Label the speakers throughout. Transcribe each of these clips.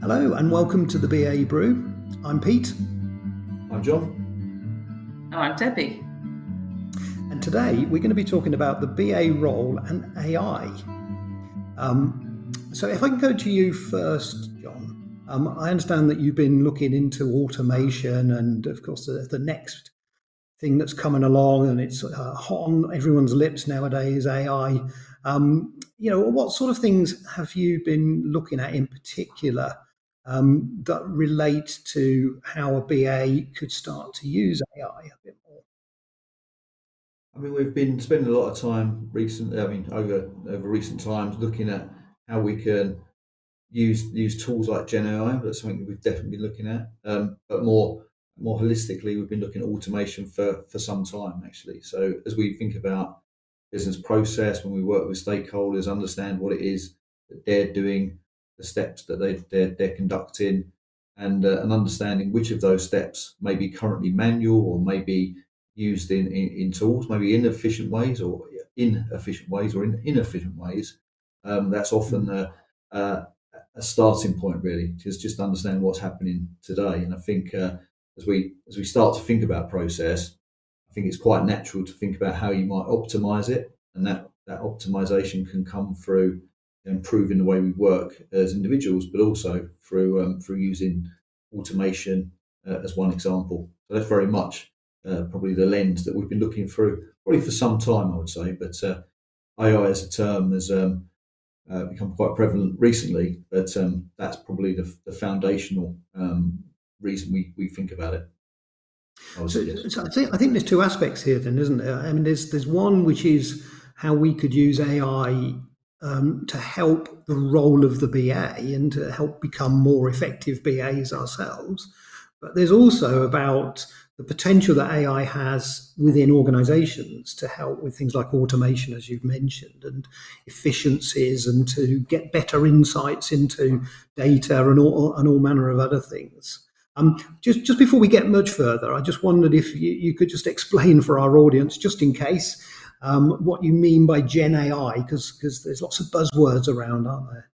Speaker 1: Hello and welcome to the BA Brew. I'm Pete.
Speaker 2: I'm John.
Speaker 3: Oh, I'm Debbie.
Speaker 1: And today we're going to be talking about the BA role and AI. Um, so, if I can go to you first, John, um, I understand that you've been looking into automation and, of course, the, the next thing that's coming along and it's uh, hot on everyone's lips nowadays AI. Um, you know, what sort of things have you been looking at in particular um, that relate to how a BA could start to use AI a bit more?
Speaker 2: I mean, we've been spending a lot of time recently. I mean, over over recent times, looking at how we can use use tools like Gen AI. That's something that we've definitely been looking at. Um, but more more holistically, we've been looking at automation for for some time actually. So as we think about business process, when we work with stakeholders, understand what it is that they're doing, the steps that they they're, they're conducting, and uh, and understanding which of those steps may be currently manual or may be used in, in, in tools, maybe inefficient ways or inefficient ways or in inefficient ways. Um, that's often a, a, a, starting point, really, just just understand what's happening today. And I think uh, as we as we start to think about process, I think it's quite natural to think about how you might optimize it, and that that optimization can come through improving the way we work as individuals, but also through um, through using automation uh, as one example. So that's very much uh, probably the lens that we've been looking through probably for some time, I would say. But uh, AI as a term has um, uh, become quite prevalent recently, but um, that's probably the, the foundational um, reason we, we think about it.
Speaker 1: So, so, I think I think there's two aspects here, then, isn't there? I mean, there's there's one which is how we could use AI um, to help the role of the BA and to help become more effective BAs ourselves. But there's also about the potential that AI has within organizations to help with things like automation, as you've mentioned, and efficiencies, and to get better insights into data and all, and all manner of other things. Um, just, just before we get much further, I just wondered if you, you could just explain for our audience, just in case, um, what you mean by Gen AI, because there's lots of buzzwords around, aren't there?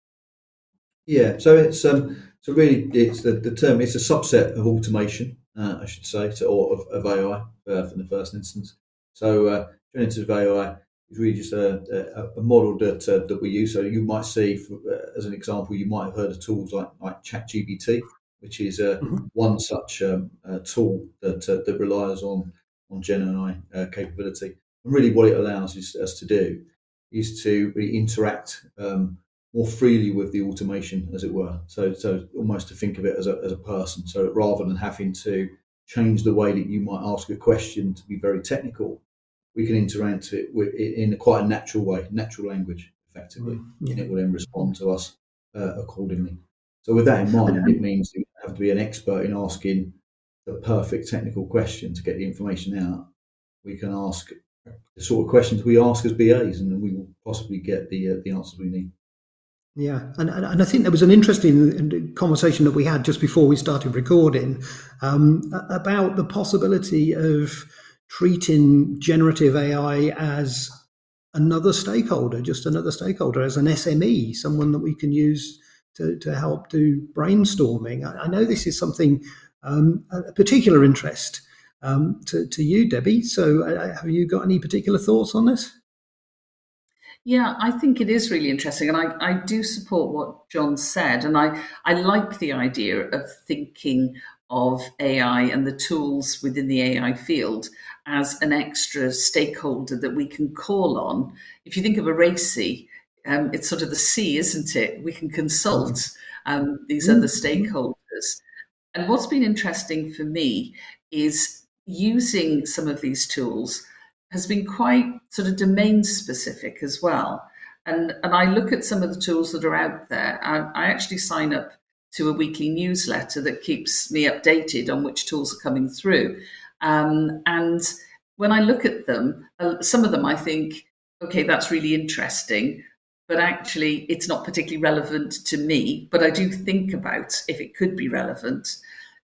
Speaker 2: Yeah, so it's um, so really it's the, the term. It's a subset of automation, uh, I should say, so, or of, of AI uh, in the first instance. So uh, generative AI is really just a, a, a model that uh, that we use. So you might see, for, uh, as an example, you might have heard of tools like like ChatGPT, which is uh, mm-hmm. one such um, uh, tool that uh, that relies on on Gen AI uh, capability. And really, what it allows us to do is to really interact um, more freely with the automation, as it were. So, so almost to think of it as a, as a person. So rather than having to change the way that you might ask a question to be very technical, we can interact it with, it in a quite a natural way, natural language, effectively, yeah. and it will then respond to us uh, accordingly. So, with that in mind, it means you have to be an expert in asking the perfect technical question to get the information out. We can ask the sort of questions we ask as BAs, and we will possibly get the uh, the answers we need.
Speaker 1: Yeah, and, and I think there was an interesting conversation that we had just before we started recording um, about the possibility of treating generative AI as another stakeholder, just another stakeholder, as an SME, someone that we can use to, to help do brainstorming. I, I know this is something um, a particular interest um, to, to you, Debbie. So, uh, have you got any particular thoughts on this?
Speaker 3: Yeah, I think it is really interesting. And I, I do support what John said. And I, I like the idea of thinking of AI and the tools within the AI field as an extra stakeholder that we can call on. If you think of a RACI, um, it's sort of the C, isn't it? We can consult um, these mm-hmm. other stakeholders. And what's been interesting for me is using some of these tools has been quite sort of domain specific as well. And, and I look at some of the tools that are out there. I, I actually sign up to a weekly newsletter that keeps me updated on which tools are coming through. Um, and when I look at them, uh, some of them I think, okay, that's really interesting, but actually it's not particularly relevant to me. But I do think about if it could be relevant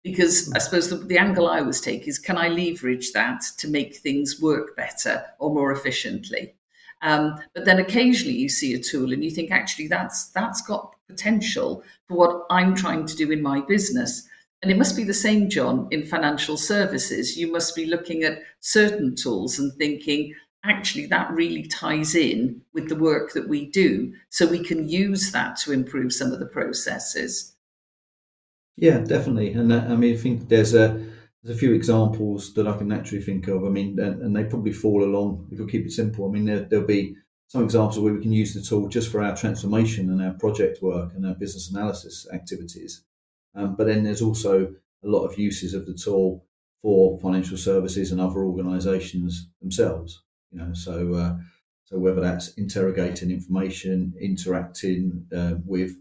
Speaker 3: because I suppose the, the, angle I always take is can I leverage that to make things work better or more efficiently? Um, but then occasionally you see a tool and you think actually that's that's got potential for what I'm trying to do in my business. And it must be the same, John, in financial services. You must be looking at certain tools and thinking, actually, that really ties in with the work that we do. So we can use that to improve some of the processes.
Speaker 2: Yeah, definitely. And uh, I mean, I think there's a there's a few examples that I can naturally think of. I mean, and, and they probably fall along if we keep it simple. I mean, there, there'll be some examples where we can use the tool just for our transformation and our project work and our business analysis activities. Um, but then there's also a lot of uses of the tool for financial services and other organisations themselves. You know, so uh, so whether that's interrogating information, interacting uh, with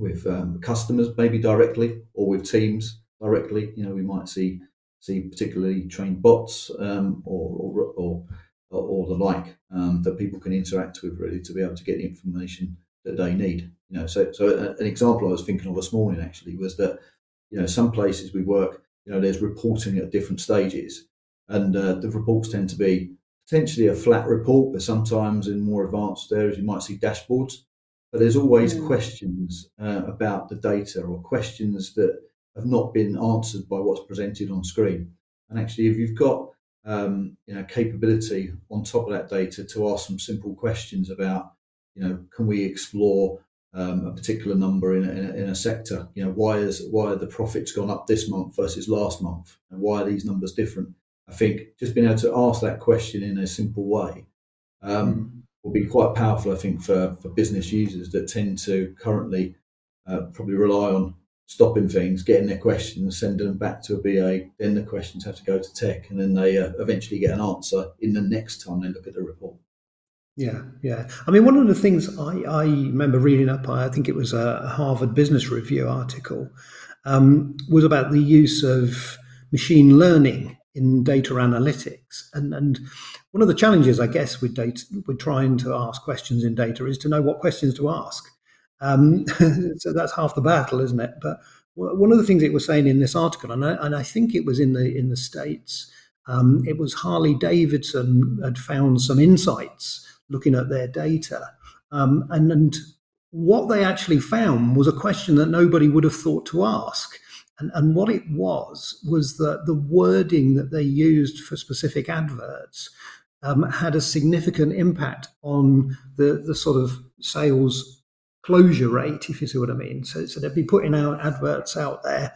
Speaker 2: with um, customers maybe directly or with teams directly. You know, we might see see particularly trained bots um, or, or, or or the like um, that people can interact with really to be able to get the information that they need. You know, so so an example I was thinking of this morning actually was that you know some places we work, you know, there's reporting at different stages, and uh, the reports tend to be potentially a flat report, but sometimes in more advanced areas you might see dashboards. But there's always mm. questions uh, about the data or questions that have not been answered by what's presented on screen. And actually, if you've got um, you know capability on top of that data to ask some simple questions about you know can we explore um, a particular number in a, in, a, in a, sector you know why is why are the profits gone up this month versus last month and why are these numbers different i think just being able to ask that question in a simple way um, mm. Will be quite powerful i think for for business users that tend to currently uh, probably rely on stopping things, getting their questions, sending them back to a BA. Then the questions have to go to tech, and then they uh, eventually get an answer in the next time they look at the report.
Speaker 1: Yeah, yeah. I mean, one of the things I, I remember reading up, I think it was a Harvard Business Review article, um, was about the use of machine learning in data analytics. And, and one of the challenges, I guess, with data, with trying to ask questions in data is to know what questions to ask. Um, so that's half the battle, isn't it? But one of the things it was saying in this article, and I, and I think it was in the in the states, um, it was Harley Davidson had found some insights looking at their data, um, and and what they actually found was a question that nobody would have thought to ask. And, and what it was was that the wording that they used for specific adverts um, had a significant impact on the, the sort of sales closure rate, if you see what I mean. So, so they'd be putting out adverts out there,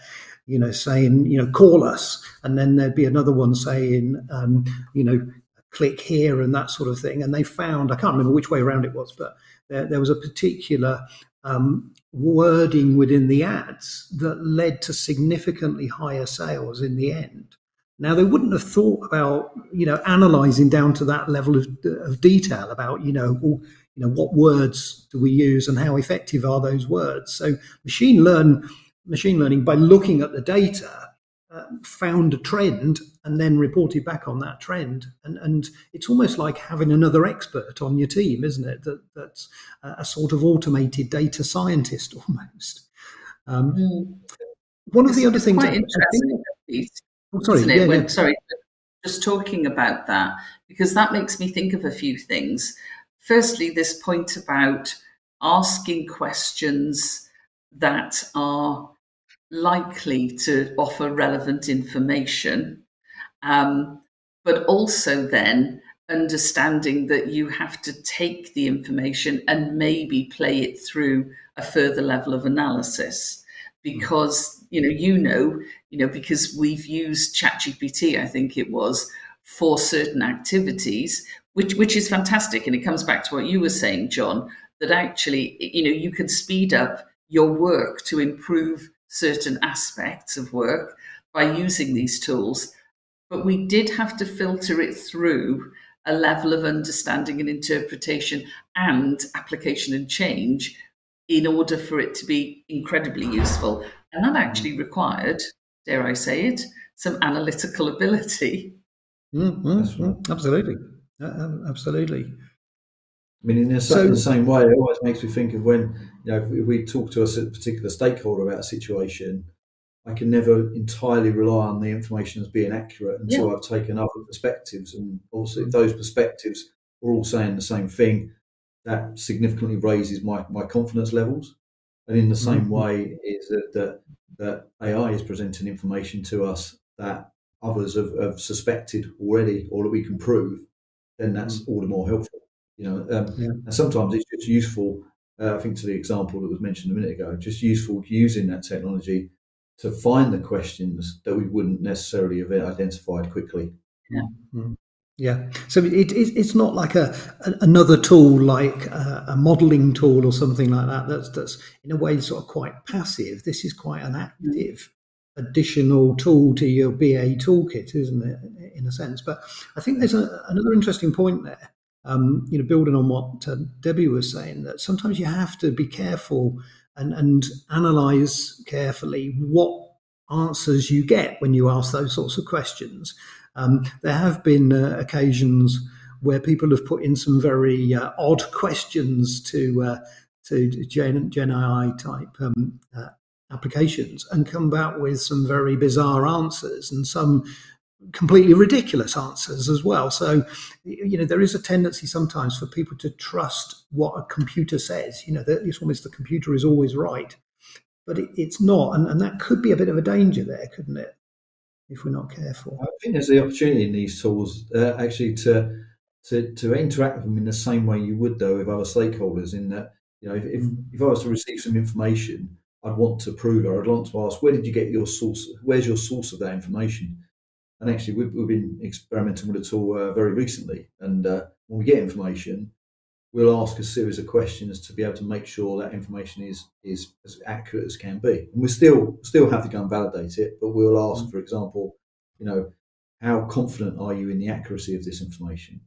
Speaker 1: you know, saying, you know, call us. And then there'd be another one saying, um, you know, click here and that sort of thing. And they found, I can't remember which way around it was, but there, there was a particular um, wording within the ads that led to significantly higher sales in the end. Now they wouldn't have thought about, you know, analysing down to that level of, of detail about, you know, well, you know what words do we use and how effective are those words so machine learn machine learning by looking at the data uh, found a trend and then reported back on that trend. And and it's almost like having another expert on your team isn't it? That that's a sort of automated data scientist almost. Um, mm. one of the other things
Speaker 3: quite interesting think, oh, sorry, yeah, when, yeah. sorry just talking about that because that makes me think of a few things. Firstly, this point about asking questions that are likely to offer relevant information, um, but also then understanding that you have to take the information and maybe play it through a further level of analysis. Because you know you know you know because we've used ChatGPT I think it was for certain activities which which is fantastic. And it comes back to what you were saying john that actually you know you can speed up your work to improve certain aspects of work by using these tools but we did have to filter it through a level of understanding and interpretation and application and change in order for it to be incredibly useful. And that actually required dare i say it some analytical ability.
Speaker 1: Mm-hmm. absolutely. Um, absolutely.
Speaker 2: I mean, in, a, so, in the same way, it always makes me think of when you know if we talk to a particular stakeholder about a situation, I can never entirely rely on the information as being accurate until yeah. I've taken other perspectives, and also if those perspectives are all saying the same thing, that significantly raises my my confidence levels. And in the same mm-hmm. way, is that, that that AI is presenting information to us that others have, have suspected already, or that we can prove, then that's mm-hmm. all the more helpful. You know, um, yeah. and sometimes it's just useful. Uh, I think to the example that was mentioned a minute ago, just useful using that technology to find the questions that we wouldn't necessarily have identified quickly.
Speaker 3: Yeah. Mm-hmm.
Speaker 1: Yeah, so it, it, it's not like a, a another tool like a, a, modelling tool or something like that. That's that's in a way sort of quite passive. This is quite an active additional tool to your BA toolkit, isn't it? In a sense, but I think there's a, another interesting point there. Um, you know, building on what uh, Debbie was saying, that sometimes you have to be careful and and analyze carefully what answers you get when you ask those sorts of questions. Um, there have been uh, occasions where people have put in some very uh, odd questions to uh, to Gen, Gen AI type um, uh, applications and come back with some very bizarre answers and some completely ridiculous answers as well. So, you know, there is a tendency sometimes for people to trust what a computer says. You know, it's almost the computer is always right, but it, it's not, and, and that could be a bit of a danger there, couldn't it? if we're not careful.
Speaker 2: I think there's the opportunity in these tools uh, actually to, to to interact with them in the same way you would though with other stakeholders. In that, you know, if, if, mm. if I was to receive some information, I'd want to prove it. I'd want to ask, where did you get your source? Where's your source of that information? And actually, we've, we've been experimenting with a tool uh, very recently. And uh, when we get information, we'll ask a series of questions to be able to make sure that information is is as accurate as can be. And we still still have to go and validate it, but we'll ask, mm. for example, you know, how confident are you in the accuracy of this information?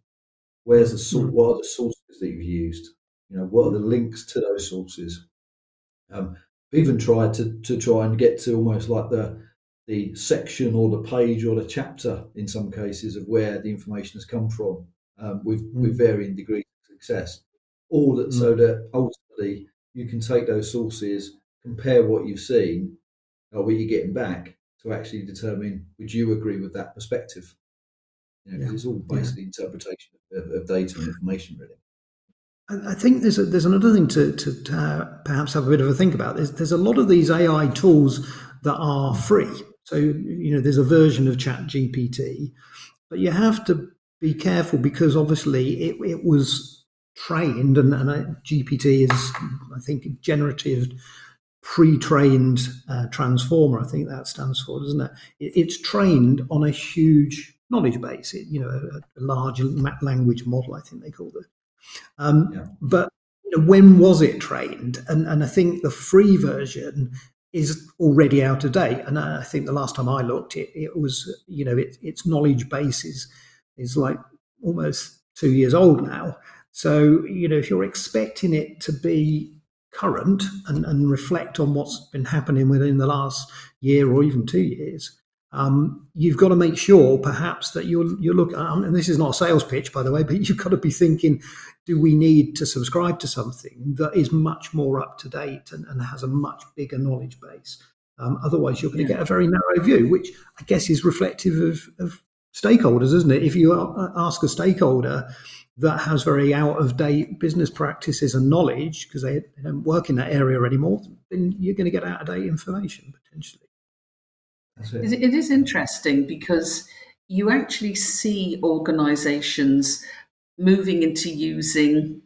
Speaker 2: Where's the source? Mm. What are the sources that you've used? You know, what are the links to those sources? Um, even tried to to try and get to almost like the the section or the page or the chapter in some cases of where the information has come from um, with mm. with varying degrees of success. All that mm. so that ultimately you can take those sources, compare what you've seen or what you're getting back to actually determine would you agree with that perspective? You know, yeah. it's all basically yeah. interpretation of, of, data and information, really.
Speaker 1: I think there's a, there's another thing to, to, to uh, perhaps have a bit of a think about. There's, there's a lot of these AI tools that are free. So you know, there's a version of Chat GPT, but you have to be careful because obviously it, it was trained, and, and GPT is, I think, generative pre-trained uh, transformer. I think that stands for, doesn't it? it? It's trained on a huge knowledge base. It, you know, a, a, large language model. I think they call it. Um, yeah. But you know, when was it trained? And and I think the free version is already out of date. And I think the last time I looked, it, it was you know it, its knowledge base is is like almost two years old now. So, you know, if you're expecting it to be current and, and reflect on what's been happening within the last year or even two years, um, you've got to make sure perhaps that you're, you're looking, um, and this is not a sales pitch, by the way, but you've got to be thinking, do we need to subscribe to something that is much more up to date and, and has a much bigger knowledge base? Um, otherwise, you're going to yeah. get a very narrow view, which I guess is reflective of, of stakeholders, isn't it? If you ask a stakeholder, that has very out of date business practices and knowledge because they, they, don't work in that area anymore, then you're going to get out of date information potentially.
Speaker 3: It. it is interesting because you actually see organizations moving into using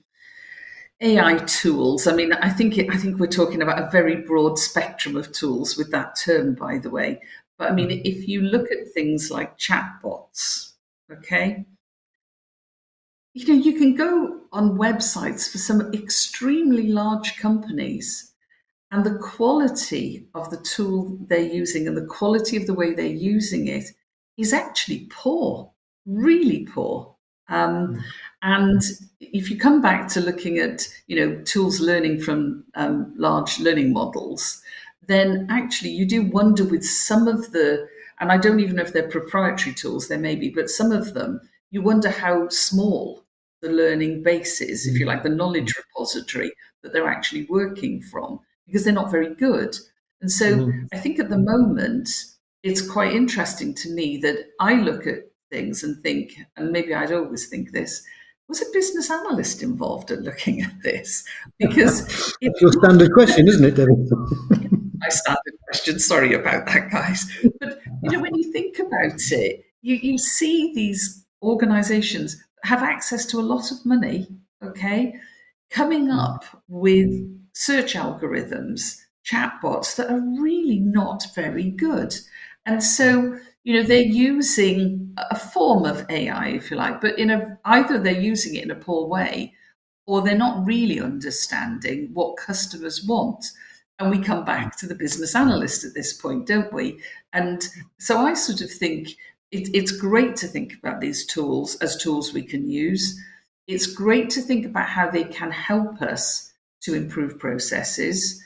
Speaker 3: AI tools. I mean, I think it, I think we're talking about a very broad spectrum of tools with that term, by the way. But I mean, mm. if you look at things like chatbots, okay, you know, you can go on websites for some extremely large companies, and the quality of the tool they're using and the quality of the way they're using it is actually poor, really poor. Um, mm. And if you come back to looking at, you know, tools learning from um, large learning models, then actually you do wonder with some of the, and I don't even know if they're proprietary tools, there may be, but some of them you wonder how small the learning bases, if you like, the knowledge repository that they're actually working from, because they're not very good. And so mm-hmm. I think at the moment, it's quite interesting to me that I look at things and think, and maybe I'd always think this, was a business analyst involved at looking at this? Because
Speaker 1: it's your standard question, isn't it, Debbie?
Speaker 3: my standard question. Sorry about that, guys. But you know, when you think about it, you, you see these organizations have access to a lot of money, okay, coming up with search algorithms, chatbots that are really not very good. And so, you know, they're using a form of AI, if you like, but in a either they're using it in a poor way or they're not really understanding what customers want. And we come back to the business analyst at this point, don't we? And so I sort of think it, it's great to think about these tools as tools we can use. It's great to think about how they can help us to improve processes,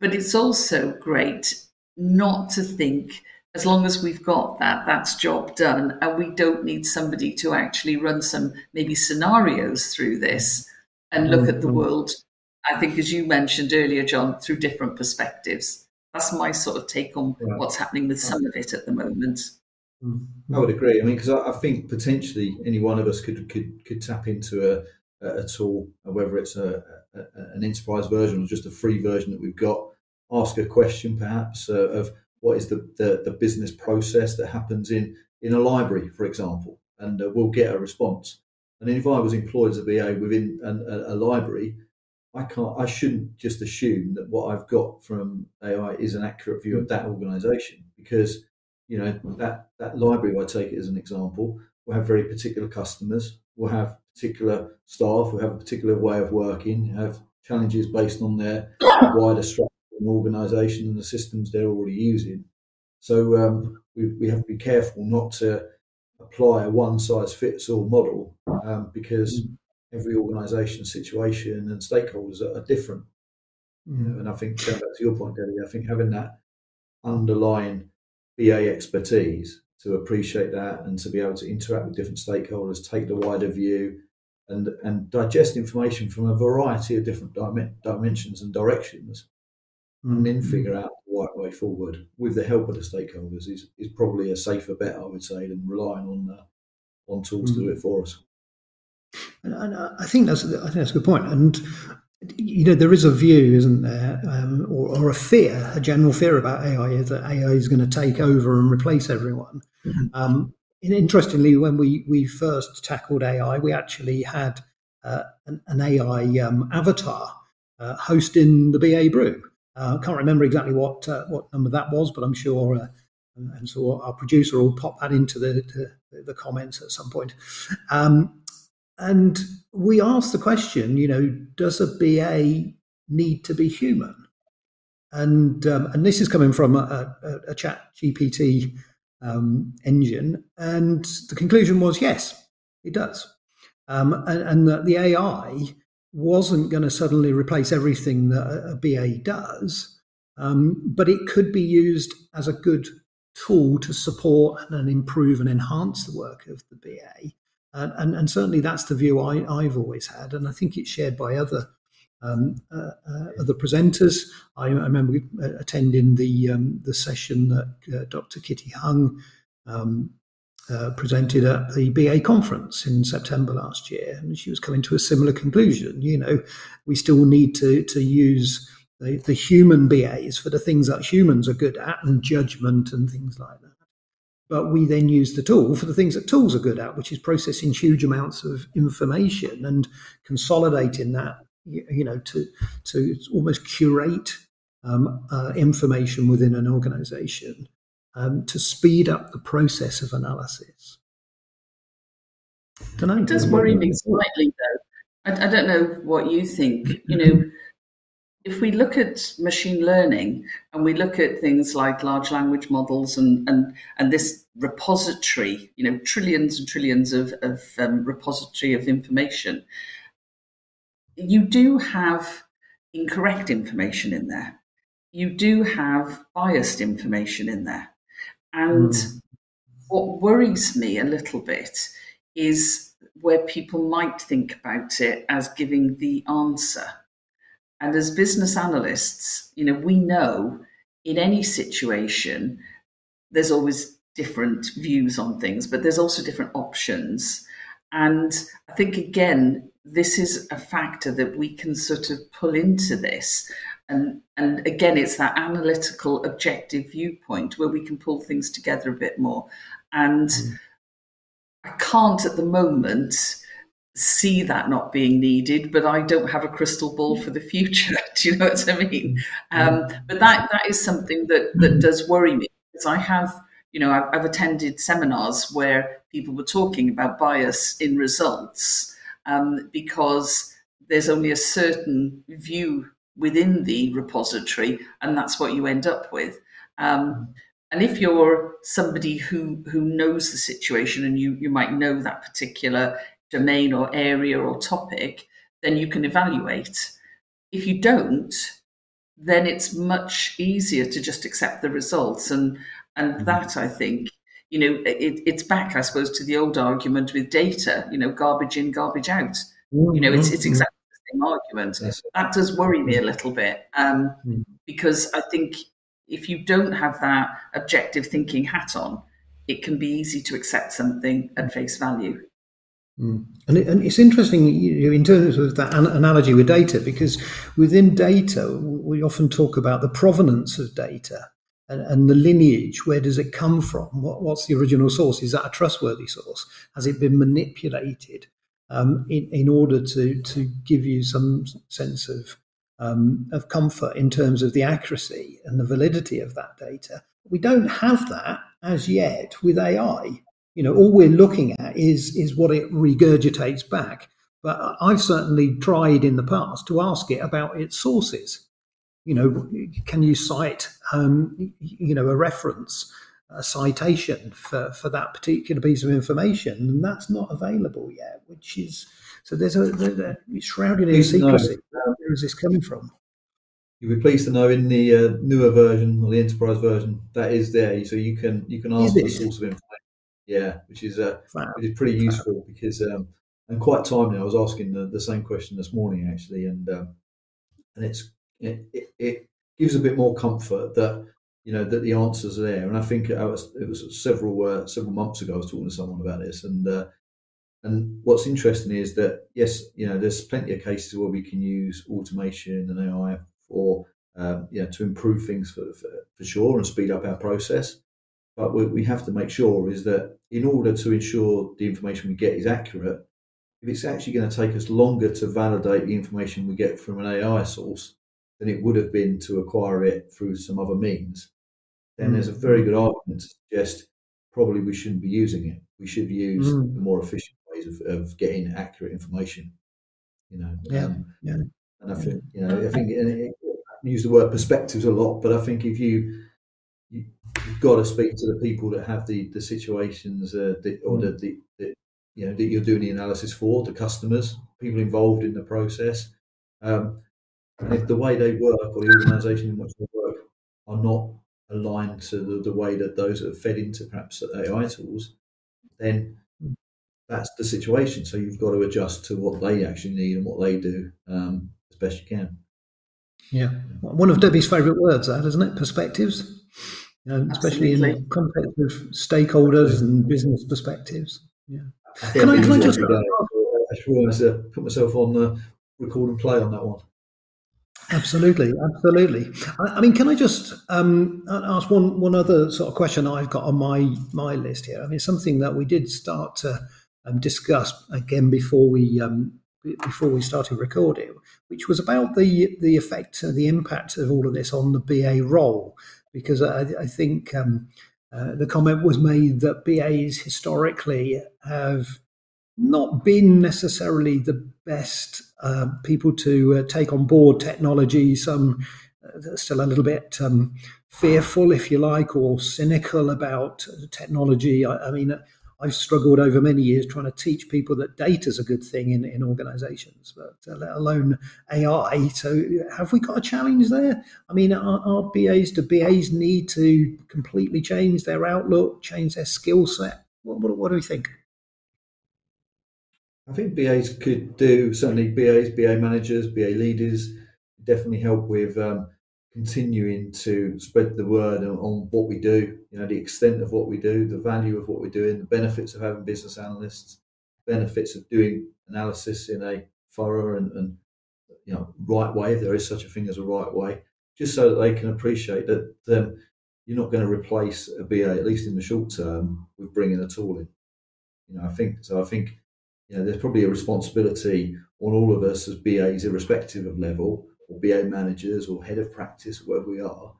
Speaker 3: but it's also great not to think as long as we've got that, that's job done, and we don't need somebody to actually run some maybe scenarios through this and look at the mm-hmm. world I think, as you mentioned earlier, John, through different perspectives. That's my sort of take on yeah. what's happening with some of it at the moment.
Speaker 2: I would agree. I mean, because I, I, think potentially any one of us could could could tap into a a all, whether it's a, a an enterprise version or just a free version that we've got. Ask a question, perhaps, uh, of what is the, the, the business process that happens in in a library, for example, and uh, we'll get a response. And if I was employed as a BA within an, a, a library, I can't, I shouldn't just assume that what I've got from AI is an accurate view of that organization because, you know, that, that library, I take it as an example, will have very particular customers, will have particular staff, who have a particular way of working, have challenges based on their wider structure and organization and the systems they're already using. So um, we, we have to be careful not to apply a one size fits all model um, because mm every organisation situation and stakeholders are, are different. Mm. You know, and I think going back to your point, Debbie, I think having that underlying BA expertise to appreciate that and to be able to interact with different stakeholders, take the wider view, and and digest information from a variety of different dim- dimensions and directions, mm. and then mm-hmm. figure out the right way forward with the help of the stakeholders is, is probably a safer bet, I would say, than relying on uh, on tools mm. to do it for us.
Speaker 1: And, and I think that's I think that's a good point. And you know, there is a view, isn't there, um, or, or, a fear, a general fear about AI is that AI is going to take over and replace everyone. Mm-hmm. Um, interestingly, when we we first tackled AI, we actually had uh, an, an, AI um, avatar uh, hosting the BA Brew. Uh, I can't remember exactly what uh, what number that was, but I'm sure. Uh, and so our producer will pop that into the, the, the comments at some point. Um, and we asked the question, you know, does a BA need to be human? And um, and this is coming from a, a, a Chat GPT um, engine, and the conclusion was yes, it does, um, and, and that the AI wasn't going to suddenly replace everything that a, BA does, um, but it could be used as a good tool to support and improve and enhance the work of the BA. And, and, and, certainly that's the view I, have always had, and I think it's shared by other um, uh, uh, other presenters. I, I, remember attending the um, the session that uh, Dr. Kitty Hung um, uh, presented at the BA conference in September last year, and she was coming to a similar conclusion. You know, we still need to to use the, the human BAs for the things that humans are good at, and judgment and things like that but we then use the tool for the things that tools are good at, which is processing huge amounts of information and consolidating that, you know, to to almost curate um, uh, information within an organization um, to speed up the process of analysis.
Speaker 3: Don't. It does worry me slightly, though. I, I don't know what you think. You know, if we look at machine learning and we look at things like large language models and and and this repository, you know, trillions and trillions of, of um, repository of information, you do have incorrect information in there. You do have biased information in there. And mm. what worries me a little bit is where people might think about it as giving the answer and as business analysts, you know, we know in any situation, there's always different views on things, but there's also different options. And I think, again, this is a factor that we can sort of pull into this. And, and again, it's that analytical, objective viewpoint where we can pull things together a bit more. And mm. I can't at the moment see that not being needed, but I don't have a crystal ball for the future. Do you know what I mean? Um, but that that is something that that does worry me because I have, you know, I've, I've attended seminars where people were talking about bias in results um, because there's only a certain view within the repository, and that's what you end up with. Um, and if you're somebody who who knows the situation and you you might know that particular domain or area or topic, then you can evaluate. If you don't, then it's much easier to just accept the results. And and mm-hmm. that I think, you know, it, it's back, I suppose, to the old argument with data, you know, garbage in, garbage out. Mm-hmm. You know, it's it's mm-hmm. exactly the same argument. Yes. That does worry me a little bit. Um, mm-hmm. because I think if you don't have that objective thinking hat on, it can be easy to accept something at face value.
Speaker 1: Mm. And, it, and, it's interesting you know, in terms of that an- analogy with data, because within data, we often talk about the provenance of data and, and the lineage. Where does it come from? What, what's the original source? Is that a trustworthy source? Has it been manipulated um, in, in order to, to give you some sense of, um, of comfort in terms of the accuracy and the validity of that data? We don't have that as yet with AI. You know, all we're looking at is is what it regurgitates back. But I've certainly tried in the past to ask it about its sources. You know, can you cite, um, you know, a reference, a citation for, for that particular piece of information, and that's not available yet. Which is so there's a, there's a shrouded in secrecy. Where is this coming from?
Speaker 2: You'll be pleased to know in the uh, newer version or the enterprise version that is there, so you can you can ask the source of information yeah, which is uh, which is pretty useful because um, and quite timely. I was asking the, the same question this morning actually, and um, and it's it, it, it, gives a bit more comfort that you know that the answers are there. And I think it was, it was several uh, several months ago I was talking to someone about this, and uh, and what's interesting is that yes, you know, there's plenty of cases where we can use automation and AI for um, you know to improve things for, for, for sure and speed up our process. But what we have to make sure is that in order to ensure the information we get is accurate, if it's actually going to take us longer to validate the information we get from an AI source than it would have been to acquire it through some other means, then mm. there's a very good argument to suggest probably we shouldn't be using it. We should use mm. the more efficient ways of, of getting accurate information. You know,
Speaker 1: yeah, um, yeah.
Speaker 2: And I think you know, I think and it, I use the word perspectives a lot, but I think if you you, have got to speak to the people that have the the situations uh, that, or the, the, the, you know that you're doing the analysis for, the customers, people involved in the process. Um, and if the way they work or the organisation in which they work are not aligned to the, the way that those are fed into perhaps AI tools, then that's the situation. So you've got to adjust to what they actually need and what they do um, as best you can.
Speaker 1: Yeah, one of Debbie's favourite words, that isn't it? Perspectives you know, especially in the context of stakeholders and business perspectives. Yeah.
Speaker 2: I can I, can I just I should to put myself on the record and play on that one.
Speaker 1: Absolutely, absolutely. I, I mean, can I just um, ask one one other sort of question I've got on my my list here? I mean, something that we did start to um, discuss again before we um, before we started recording, which was about the the effect, the impact of all of this on the BA role because I, I think um, uh, the comment was made that BAs historically have not been necessarily the best uh, people to uh, take on board technology. Some uh, still a little bit um, fearful, if you like, or cynical about technology. I, I mean, I've struggled over many years trying to teach people that data is a good thing in, in organizations, but uh, let alone AI. So, have we got a challenge there? I mean, are, are BAs, do BAs need to completely change their outlook, change their skill set? What, what, what do we think?
Speaker 2: I think BAs could do, certainly BAs, BA managers, BA leaders, definitely help with um, continuing to spread the word on what we do, you know, the extent of what we do, the value of what we're doing, the benefits of having business analysts. benefits of doing analysis in a thorough and, and you know right way, if there is such a thing as a right way, just so that they can appreciate that um, you're not going to replace a BA at least in the short term with bringing a tool in. You know, I think so. I think you know there's probably a responsibility on all of us as BAs, irrespective of level, or BA managers, or head of practice, wherever we are,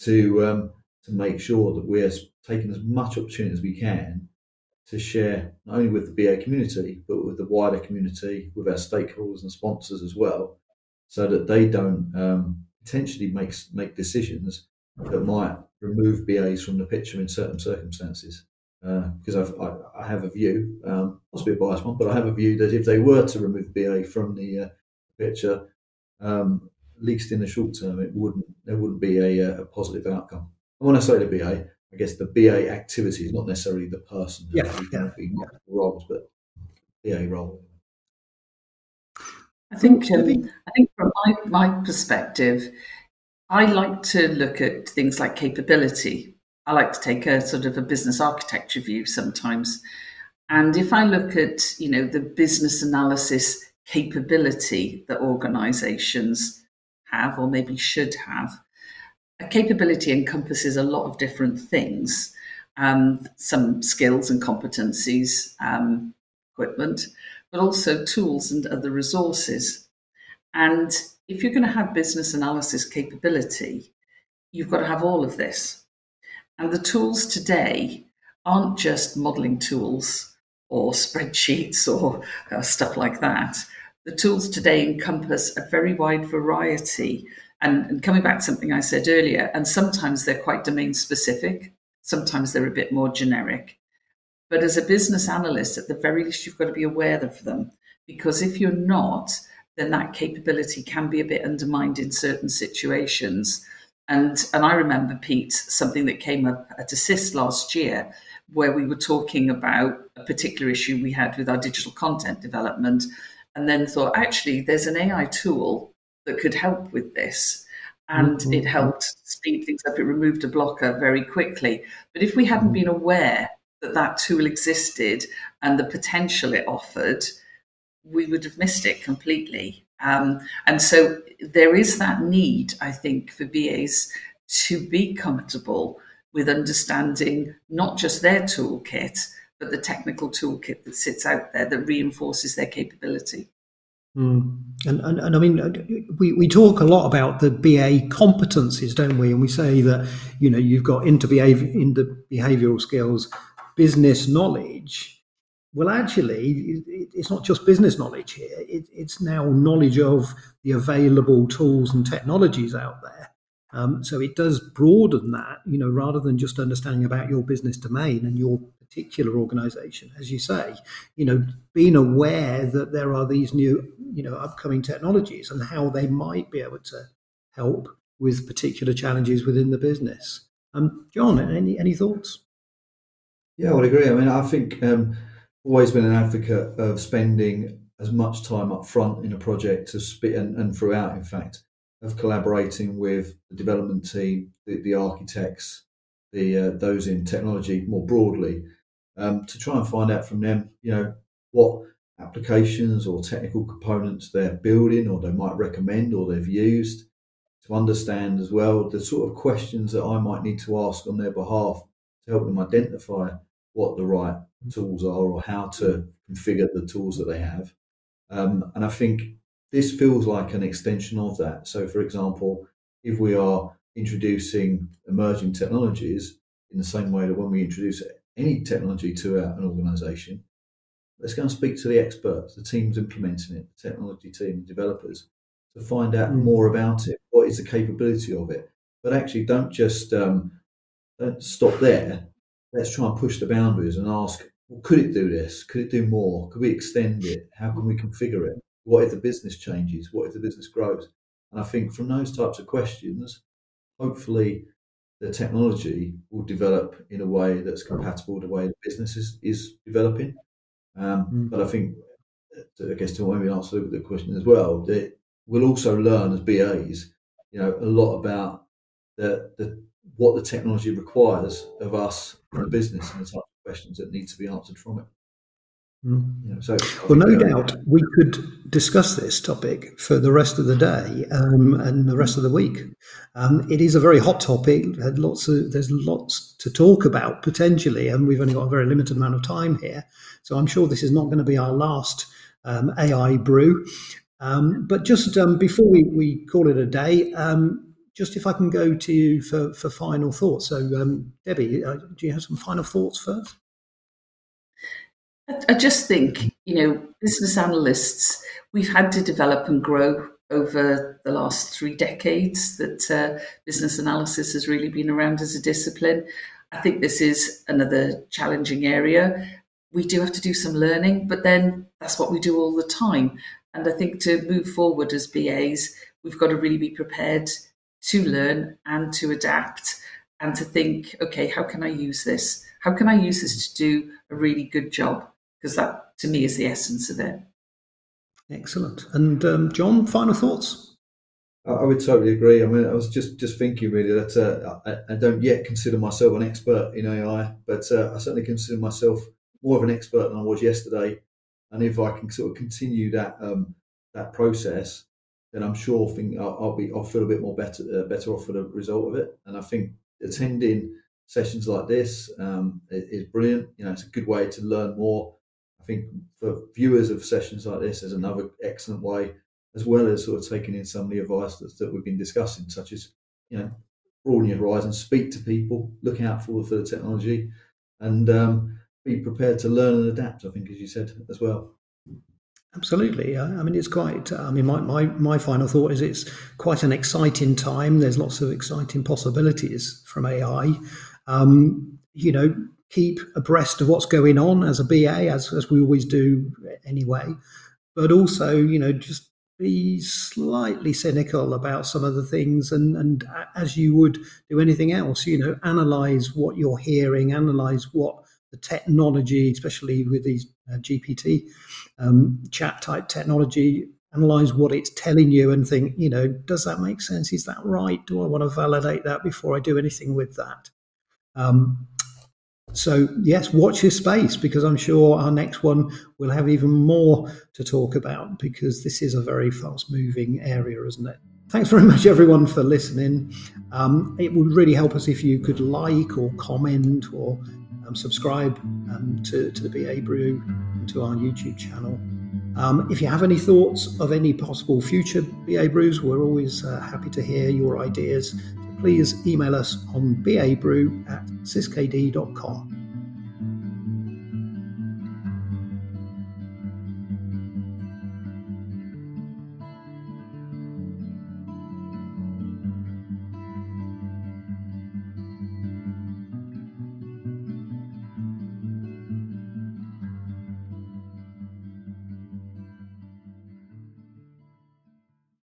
Speaker 2: to um, to make sure that we're taking as much opportunity as we can to share not only with the BA community, but with the wider community, with our stakeholders and sponsors as well, so that they don't um, potentially make make decisions that might remove BAs from the picture in certain circumstances. Uh, because I've, I, I, have a view, um, possibly a biased one, but I have a view that if they were to remove BA from the uh, picture, um, at least in the short term, it wouldn't there wouldn't be a, a positive outcome. And when I say the BA, I guess the BA activity is not necessarily the person.
Speaker 1: Yeah, yeah,
Speaker 2: be yeah. roles, but BA role.
Speaker 3: I think um, I think from my, my perspective, I like to look at things like capability. I like to take a sort of a business architecture view sometimes. And if I look at, you know, the business analysis capability that organizations have or maybe should have, a capability encompasses a lot of different things, um, some skills and competencies, um, equipment, but also tools and other resources. And if you're going to have business analysis capability, you've got to have all of this. And the tools today aren't just modeling tools or spreadsheets or uh, stuff like that. The tools today encompass a very wide variety. And, and coming back to something I said earlier, and sometimes they're quite domain specific, sometimes they're a bit more generic. But as a business analyst, at the very least, you've got to be aware of them. Because if you're not, then that capability can be a bit undermined in certain situations. And and I remember Pete something that came up at Assist last year, where we were talking about a particular issue we had with our digital content development, and then thought actually there's an AI tool that could help with this. And mm-hmm. it helped speed things up. It removed a blocker very quickly. But if we hadn't been aware that that tool existed and the potential it offered, we would have missed it completely. Um, and so there is that need, I think, for BAs to be comfortable with understanding not just their toolkit, but the technical toolkit that sits out there that reinforces their capability.
Speaker 1: Mm. And, and, and I mean, we, we talk a lot about the BA competencies, don't we? And we say that, you know, you've got inter behavioral skills, business knowledge, well, actually, it's not just business knowledge here. it's now knowledge of the available tools and technologies out there. Um, so it does broaden that, you know, rather than just understanding about your business domain and your particular organization, as you say, you know, being aware that there are these new, you know, upcoming technologies and how they might be able to help with particular challenges within the business. Um, John, any any thoughts?
Speaker 2: Yeah, I would agree. I mean, I think um, always been an advocate of spending as much time up front in a project as and, and throughout, in fact, of collaborating with the development team, the, the architects, the uh, those in technology more broadly, um, to try and find out from them, you know, what applications or technical components they're building or they might recommend or they've used to understand as well the sort of questions that I might need to ask on their behalf to help them identify what the right tools are or how to configure the tools that they have. Um, and I think this feels like an extension of that. So, for example, if we are introducing emerging technologies in the same way that when we introduce any technology to an organization, let's go and speak to the experts, the teams implementing it, the technology team, developers, to find out mm. more about it. What is the capability of it? But actually, don't just um, don't stop there let's try and push the boundaries and ask, well, could it do this? Could it do more? Could we extend it? How can we configure it? What if the business changes? What if the business grows? And I think from those types of questions, hopefully the technology will develop in a way that's compatible with the way the business is, is developing. Um, mm. But I think, I guess to maybe answer the question as well, that we'll also learn as BAs, you know, a lot about the, the what the technology requires of us in the business and the type of questions that need to be answered from it.
Speaker 1: Mm. You know, so well, no doubt we could discuss this topic for the rest of the day um, and the rest of the week. Um, it is a very hot topic. Lots of, there's lots to talk about potentially, and we've only got a very limited amount of time here. So I'm sure this is not going to be our last um, AI brew. Um, but just um, before we, we call it a day, um, just if I can go to you for, for final thoughts. So, Debbie, uh, do you have some final thoughts first?
Speaker 3: I just think, you know, business analysts, we've had to develop and grow over the last three decades that uh, business analysis has really been around as a discipline. I think this is another challenging area. We do have to do some learning, but then that's what we do all the time. And I think to move forward as BAs, we've got to really be prepared to learn and to adapt and to think, okay, how can I use this? How can I use this to do a really good job? because that to me is the essence of it.
Speaker 1: Excellent. And um, John, final thoughts?
Speaker 2: I would totally agree. I mean, I was just just thinking really that uh, I, I, don't yet consider myself an expert in AI, but uh, I certainly consider myself more of an expert than I was yesterday. And if I can sort of continue that um, that process, then I'm sure think I'll, I'll, be I'll feel a bit more better uh, better off for the result of it. And I think attending sessions like this um, is brilliant. You know, it's a good way to learn more I think for viewers of sessions like this, there's another excellent way, as well as sort of taking in some of the advice that, that we've been discussing, such as you know, broaden your horizons, speak to people, look out for for the technology, and um, be prepared to learn and adapt. I think, as you said as well.
Speaker 1: Absolutely. I mean, it's quite, I mean, my, my, my final thought is it's quite an exciting time. There's lots of exciting possibilities from AI. Um, you know, keep abreast of what's going on as a BA, as, as we always do anyway. But also, you know, just be slightly cynical about some of the things and, and as you would do anything else, you know, analyze what you're hearing, analyze what the technology, especially with these uh, GPT um, chat type technology, analyze what it's telling you and think, you know, does that make sense? Is that right? Do I want to validate that before I do anything with that? Um, so, yes, watch this space because I'm sure our next one will have even more to talk about because this is a very fast moving area, isn't it? Thanks very much, everyone, for listening. Um, it would really help us if you could like or comment or um, subscribe um, to, to the BA Brew and to our YouTube channel. Um, if you have any thoughts of any possible future BA Brews, we're always uh, happy to hear your ideas please email us on babrew at assistkd.com.